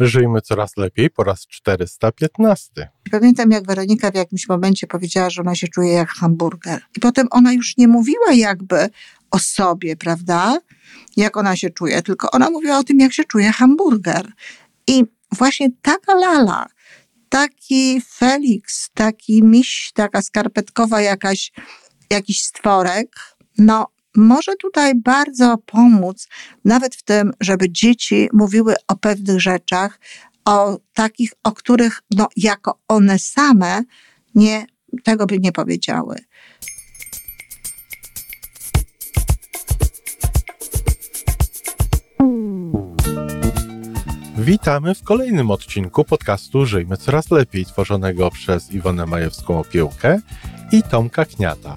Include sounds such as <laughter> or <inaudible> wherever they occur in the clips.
Żyjmy coraz lepiej po raz 415. Pamiętam, jak Weronika w jakimś momencie powiedziała, że ona się czuje jak hamburger. I potem ona już nie mówiła jakby o sobie, prawda? Jak ona się czuje, tylko ona mówiła o tym, jak się czuje hamburger. I właśnie taka lala, taki Felix, taki miś, taka skarpetkowa jakaś, jakiś stworek, no może tutaj bardzo pomóc, nawet w tym, żeby dzieci mówiły o pewnych rzeczach, o takich, o których no, jako one same nie, tego by nie powiedziały. Witamy w kolejnym odcinku podcastu Żyjmy Coraz Lepiej, tworzonego przez Iwonę Majewską Opiełkę i Tomka Kniata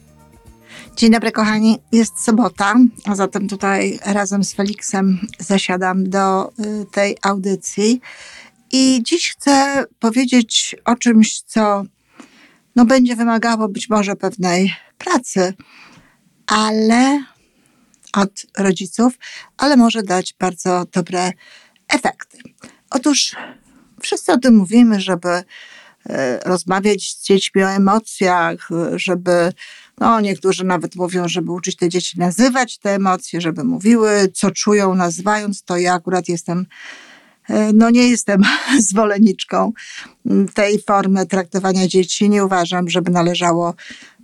Dzień dobry, kochani. Jest sobota, a zatem tutaj razem z Feliksem zasiadam do y, tej audycji. I dziś chcę powiedzieć o czymś, co no, będzie wymagało być może pewnej pracy, ale od rodziców, ale może dać bardzo dobre efekty. Otóż wszyscy o tym mówimy, żeby y, rozmawiać z dziećmi o emocjach, żeby no, niektórzy nawet mówią, żeby uczyć te dzieci nazywać te emocje, żeby mówiły, co czują, nazywając to. Ja akurat jestem, e, no nie jestem <laughs> zwolenniczką tej formy traktowania dzieci. Nie uważam, żeby należało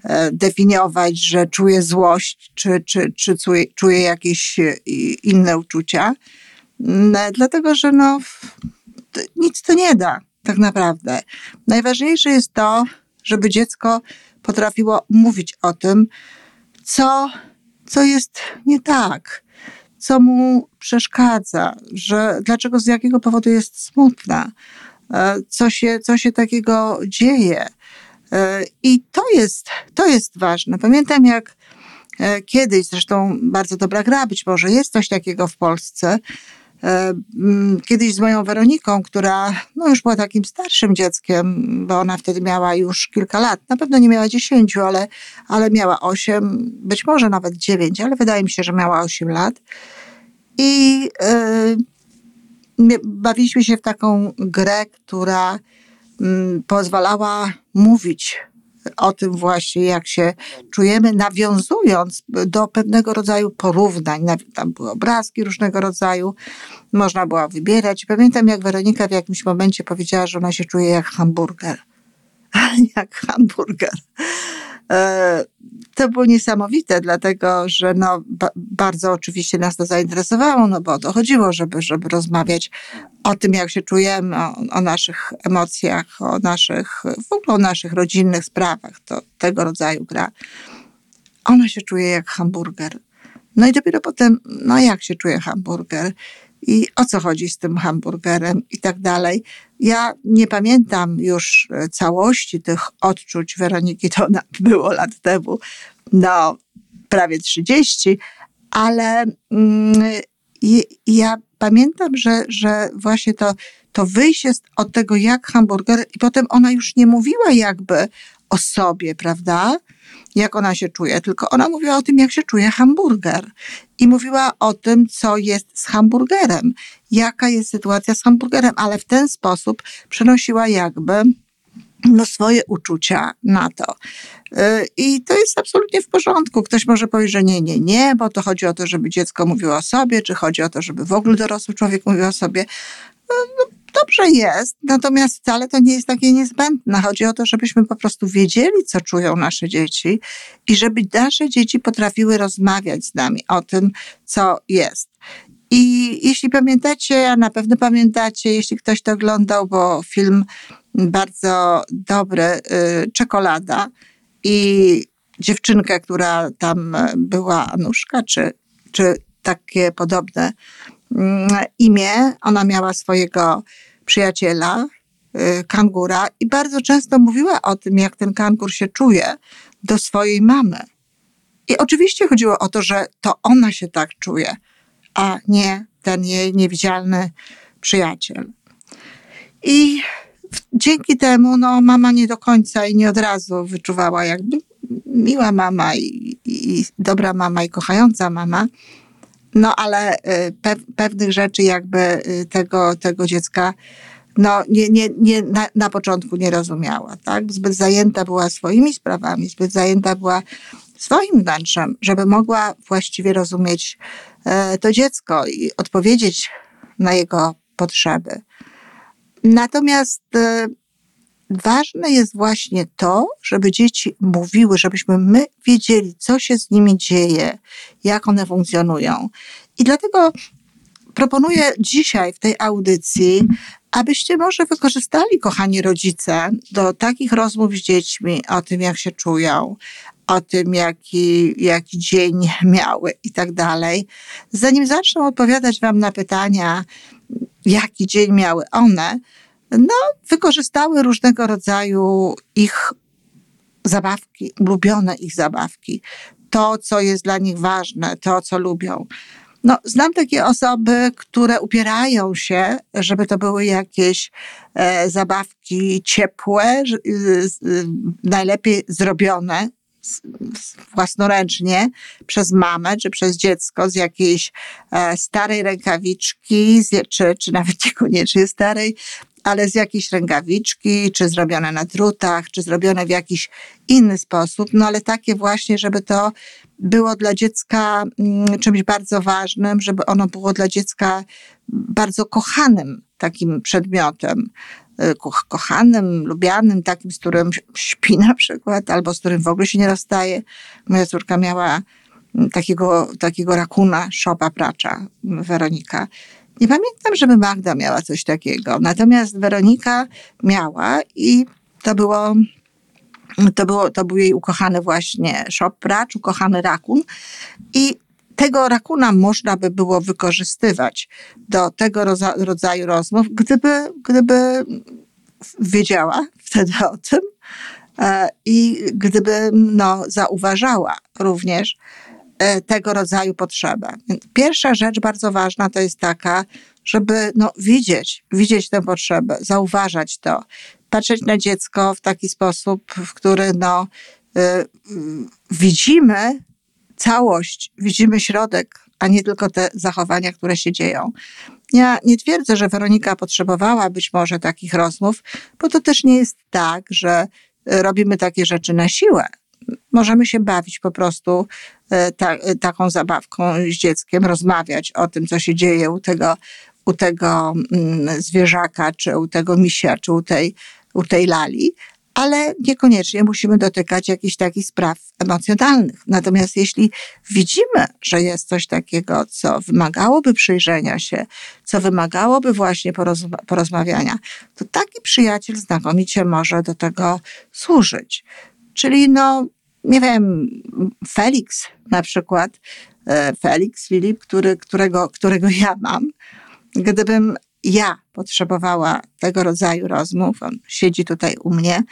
e, definiować, że czuję złość, czy, czy, czy czuję jakieś e, inne uczucia. Dlatego, że no, nic to nie da, tak naprawdę. Najważniejsze jest to, żeby dziecko potrafiło mówić o tym, co, co jest nie tak, co mu przeszkadza, że dlaczego, z jakiego powodu jest smutna, e, co się, co się takiego dzieje. E, I to jest, to jest ważne. Pamiętam, jak e, kiedyś, zresztą bardzo dobra gra, być może jest coś takiego w Polsce, kiedyś z moją Weroniką, która no już była takim starszym dzieckiem, bo ona wtedy miała już kilka lat. Na pewno nie miała dziesięciu, ale, ale miała osiem, być może nawet dziewięć, ale wydaje mi się, że miała osiem lat. I yy, bawiliśmy się w taką grę, która yy, pozwalała mówić o tym właśnie, jak się czujemy, nawiązując do pewnego rodzaju porównań. Tam były obrazki różnego rodzaju, można było wybierać. Pamiętam, jak Weronika w jakimś momencie powiedziała, że ona się czuje jak hamburger. <laughs> jak hamburger. E, to było niesamowite, dlatego że no, ba bardzo oczywiście nas to zainteresowało, no bo o to chodziło, żeby, żeby rozmawiać o tym, jak się czujemy, o, o naszych emocjach, o naszych, w ogóle o naszych rodzinnych sprawach. To tego rodzaju gra. Ona się czuje jak hamburger. No i dopiero potem, no jak się czuje hamburger? I o co chodzi z tym hamburgerem i tak dalej. Ja nie pamiętam już e, całości tych odczuć Weroniki, to było lat temu, no prawie 30, ale mm, ja pamiętam, że, że właśnie to, to wyjście od tego jak hamburger i potem ona już nie mówiła jakby o sobie, prawda? jak ona się czuje, tylko ona mówiła o tym, jak się czuje hamburger. I mówiła o tym, co jest z hamburgerem, jaka jest sytuacja z hamburgerem, ale w ten sposób przenosiła jakby no, swoje uczucia na to. Y, I to jest absolutnie w porządku. Ktoś może powiedzieć, że nie, nie, nie, bo to chodzi o to, żeby dziecko mówiło o sobie, czy chodzi o to, żeby w ogóle dorosły człowiek mówił o sobie. No, no dobrze jest, natomiast wcale to nie jest takie niezbędne. Chodzi o to, żebyśmy po prostu wiedzieli, co czują nasze dzieci i żeby nasze dzieci potrafiły rozmawiać z nami o tym, co jest. I jeśli pamiętacie, a na pewno pamiętacie, jeśli ktoś to oglądał, bo film bardzo dobry, y, Czekolada i dziewczynkę, która tam była, Anuszka, czy, czy takie podobne imię. Ona miała swojego przyjaciela, y, kangura i bardzo często mówiła o tym, jak ten kangur się czuje do swojej mamy. I oczywiście chodziło o to, że to ona się tak czuje, a nie ten jej niewidzialny przyjaciel. I dzięki temu no, mama nie do końca i nie od razu wyczuwała, jakby miła mama i, i dobra mama i kochająca mama. No ale y, pe, pewnych rzeczy jakby y, tego, tego dziecka no, nie, nie, nie, na, na początku nie rozumiała. Tak? Zbyt zajęta była swoimi sprawami, zbyt zajęta była swoim wnętrzem, żeby mogła właściwie rozumieć e, to dziecko i odpowiedzieć na jego potrzeby. Natomiast e, ważne jest właśnie to, żeby dzieci mówiły, żebyśmy my wiedzieli, co się z nimi dzieje, jak one funkcjonują. I dlatego proponuję dzisiaj w tej audycji, abyście może wykorzystali, kochani rodzice, do takich rozmów z dziećmi o tym, jak się czują, o tym, jaki, jaki dzień miały i tak dalej. Zanim zacznę odpowiadać Wam na pytania, jaki dzień miały one, no, wykorzystały różnego rodzaju ich zabawki, ulubione ich zabawki, to, co jest dla nich ważne, to, co lubią. No, znam takie osoby, które upierają się, żeby to były jakieś e, zabawki ciepłe, e, najlepiej zrobione, własnoręcznie przez mamę czy przez dziecko z jakiejś e, starej rękawiczki, czy, czy nawet <laughs> niekoniecznie starej, ale z jakiejś rękawiczki, czy zrobione na drutach, czy zrobione w jakiś inny sposób, no ale takie właśnie, żeby to było dla dziecka mm, czymś bardzo ważnym, żeby ono było dla dziecka bardzo kochanym takim przedmiotem, y, kochanym, lubianym, takim, z którym śpi na przykład, albo z którym w ogóle się nie rozstaje. Moja córka miała mm, takiego, takiego rakuna, szopa pracza, Weronika. Nie pamiętam, żeby Magda miała coś takiego. Natomiast Weronika miała i to było to, było, to był jej ukochany właśnie szopracz, ukochany rakun. I tego rakuna można by było wykorzystywać do tego rodzaju rozmów, gdyby, gdyby wiedziała wtedy o tym e, i gdyby no, zauważała również, tego rodzaju potrzebę. Pierwsza rzecz bardzo ważna to jest taka, żeby no, widzieć, widzieć tę potrzebę, zauważać to, patrzeć na dziecko w taki sposób, w który no, y, widzimy całość, widzimy środek, a nie tylko te zachowania, które się dzieją. Ja nie twierdzę, że Weronika potrzebowała być może takich rozmów, bo to też nie jest tak, że robimy takie rzeczy na siłę możemy się bawić po prostu e, ta, e, taką zabawką z dzieckiem, rozmawiać o tym, co się dzieje u tego, u tego mm, zwierzaka, czy u tego misia, czy u tej, u tej lali, ale niekoniecznie musimy dotykać jakichś takich spraw emocjonalnych. Natomiast jeśli widzimy, że jest coś takiego, co wymagałoby przyjrzenia się, co wymagałoby właśnie porozma porozmawiania, to taki przyjaciel znakomicie może do tego służyć. Czyli no, nie wiem, Felix na przykład, e, Felix Filip, który, którego, którego ja mam, gdybym ja potrzebowała tego rodzaju rozmów, on siedzi tutaj u mnie,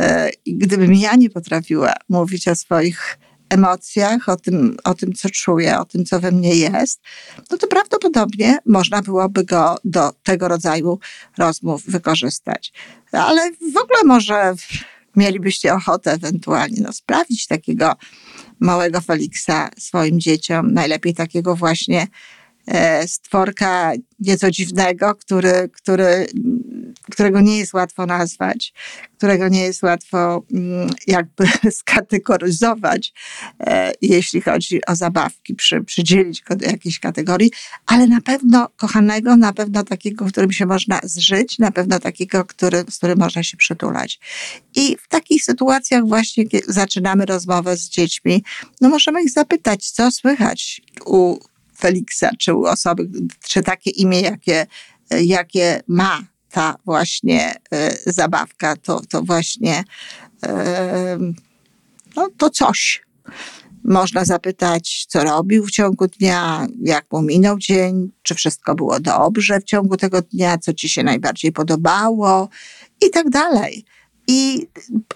e, i gdybym ja nie potrafiła mówić o swoich emocjach, o tym, o tym, co czuję, o tym, co we mnie jest, no to prawdopodobnie można byłoby go do tego rodzaju rozmów wykorzystać. Ale w ogóle może mielibyście ochotę ewentualnie no, sprawić takiego małego Feliksa swoim dzieciom, najlepiej takiego właśnie e, stworka nieco dziwnego, który, który, którego nie jest łatwo nazwać, którego nie jest łatwo mm, jakby <laughs> skategoryzować, e, jeśli chodzi o zabawki, przy, przydzielić go do jakiejś kategorii, ale na pewno kochanego, na pewno takiego, w którym się można zżyć, na pewno takiego, który, z którym można się przytulać. I w takich sytuacjach właśnie zaczynamy rozmowę z dziećmi, no możemy ich zapytać, co słychać u Feliksa, czy u osoby, czy takie imię, jakie, jakie ma ta właśnie y, zabawka, to, to właśnie y, no, to coś. Można zapytać, co robił w ciągu dnia, jak mu minął dzień, czy wszystko było dobrze w ciągu tego dnia, co ci się najbardziej podobało i tak dalej. I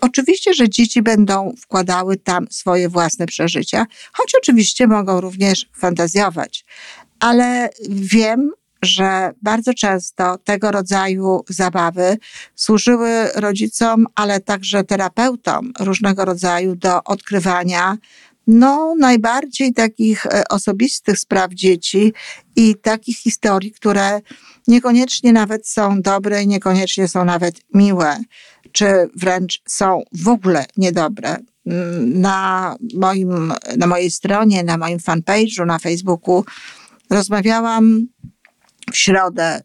oczywiście, że dzieci będą wkładały tam swoje własne przeżycia, choć oczywiście mogą również fantazjować. Ale wiem, że bardzo często tego rodzaju zabawy służyły rodzicom, ale także terapeutom różnego rodzaju do odkrywania no, najbardziej takich e, osobistych spraw dzieci i takich historii, które niekoniecznie nawet są dobre i niekoniecznie są nawet miłe, czy wręcz są w ogóle niedobre. Mm, na, moim, na mojej stronie, na moim fanpage'u na Facebooku rozmawiałam w środę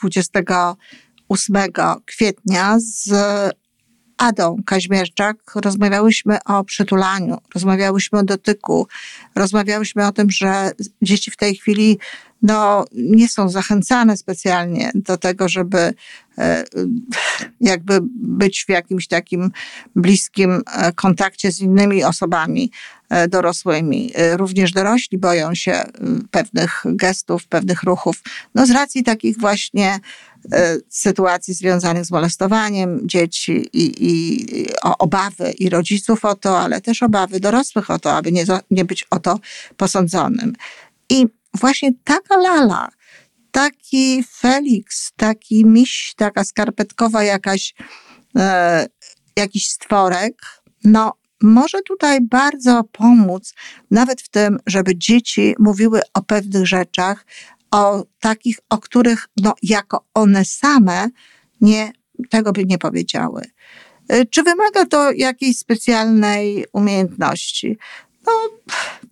28 y, kwietnia z Adą Kaźmierczak rozmawiałyśmy o przytulaniu, rozmawiałyśmy o dotyku, rozmawiałyśmy o tym, że dzieci w tej chwili no, nie są zachęcane specjalnie do tego, żeby e, jakby być w jakimś takim bliskim e, kontakcie z innymi osobami dorosłymi. Również dorośli boją się pewnych gestów, pewnych ruchów, no z racji takich właśnie sytuacji związanych z molestowaniem dzieci i, i obawy i rodziców o to, ale też obawy dorosłych o to, aby nie, nie być o to posądzonym. I właśnie taka lala, taki Felix, taki miś, taka skarpetkowa jakaś, e, jakiś stworek, no może tutaj bardzo pomóc, nawet w tym, żeby dzieci mówiły o pewnych rzeczach, o takich, o których no, jako one same nie, tego by nie powiedziały. E, czy wymaga to jakiejś specjalnej umiejętności? no,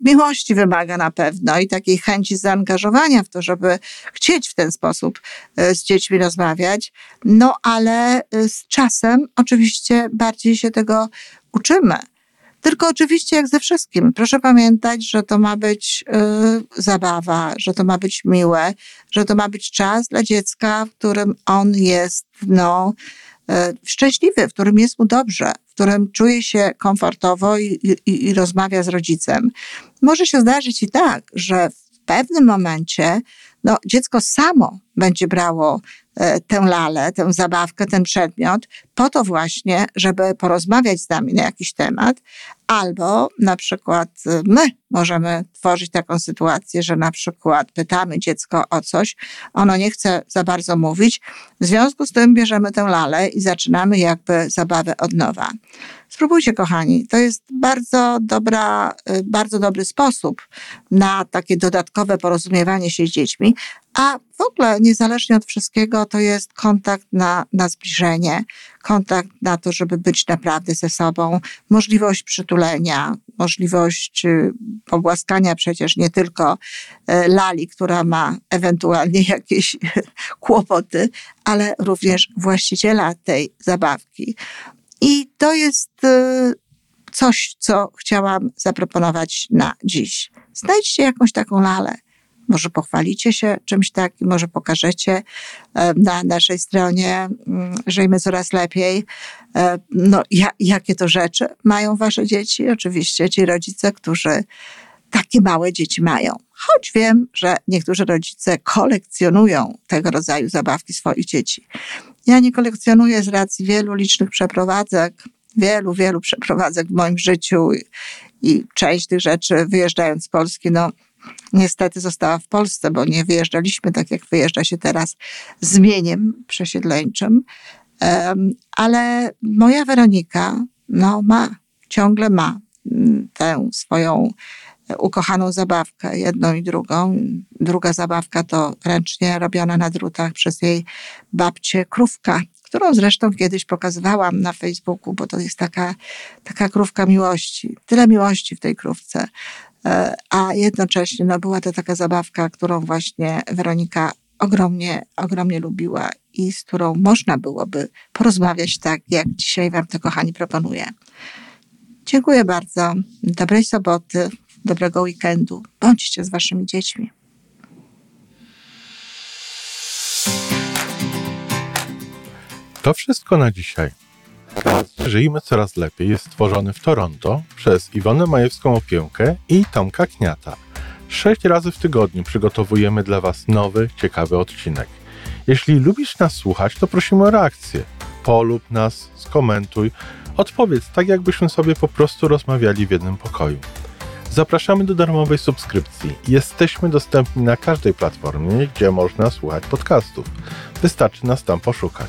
miłości wymaga na pewno i takiej chęci zaangażowania w to, żeby chcieć w ten sposób e, z dziećmi rozmawiać. No ale e, z czasem oczywiście bardziej się tego uczymy. Tylko oczywiście, jak ze wszystkim, proszę pamiętać, że to ma być y, zabawa, że to ma być miłe, że to ma być czas dla dziecka, w którym on jest no, y, szczęśliwy, w którym jest mu dobrze w którym czuje się komfortowo i, i, i rozmawia z rodzicem. Może się zdarzyć i tak, że w pewnym momencie no, dziecko samo będzie brało tę lalę, tę zabawkę, ten przedmiot, po to właśnie, żeby porozmawiać z nami na jakiś temat, albo na przykład e, my możemy tworzyć taką sytuację, że na przykład pytamy dziecko o coś, ono nie chce za bardzo mówić, w związku z tym bierzemy tę lalę i zaczynamy jakby zabawę od nowa. Spróbujcie, kochani. To jest bardzo dobra, y, bardzo dobry sposób na takie dodatkowe porozumiewanie się z dziećmi, a w ogóle niezależnie od wszystkiego to jest kontakt na, na zbliżenie, kontakt na to, żeby być naprawdę ze sobą, możliwość przytulenia, możliwość y, pogłaskania przecież nie tylko y, lali, która ma ewentualnie <laughs> jakieś kłopoty, ale również właściciela tej zabawki. I to jest y, coś, co chciałam zaproponować na dziś. Znajdźcie jakąś taką lalę. Może pochwalicie się czymś takim, może pokażecie na naszej stronie mm, Żyjmy Coraz Lepiej. No, jakie to rzeczy mają wasze dzieci? Oczywiście ci rodzice, którzy takie małe dzieci mają. Choć wiem, że niektórzy rodzice kolekcjonują tego rodzaju zabawki swoich dzieci. Ja nie kolekcjonuję z racji wielu licznych przeprowadzek, wielu, wielu przeprowadzek w moim życiu i, i część tych rzeczy wyjeżdżając z Polski, no niestety została w Polsce, bo nie wyjeżdżaliśmy tak, jak wyjeżdża się teraz zmieniem przesiedleńczym. Um, ale moja Weronika, no ma, ciągle ma mm, tę swoją ukochaną zabawkę, jedną i drugą. Druga zabawka to ręcznie robiona na drutach przez jej babcię krówka, którą zresztą kiedyś pokazywałam na Facebooku, bo to jest taka, taka krówka miłości. Tyle miłości w tej krówce. E, a jednocześnie no, była to taka zabawka, którą właśnie Weronika ogromnie, ogromnie lubiła i z którą można byłoby porozmawiać tak, jak dzisiaj Wam to, kochani, proponuję. Dziękuję bardzo. Dobrej soboty dobrego weekendu. Bądźcie z waszymi dziećmi. To wszystko na dzisiaj. Żyjmy Coraz Lepiej jest stworzony w Toronto przez Iwonę Majewską Opiełkę i Tomka Kniata. Sześć razy w tygodniu przygotowujemy dla Was nowy, ciekawy odcinek. Jeśli lubisz nas słuchać, to prosimy o reakcję. Polub nas, skomentuj, odpowiedz tak, jakbyśmy sobie po prostu rozmawiali w jednym pokoju. Zapraszamy do darmowej subskrypcji. Jesteśmy dostępni na każdej platformie, gdzie można słuchać podcastów. Wystarczy nas tam poszukać.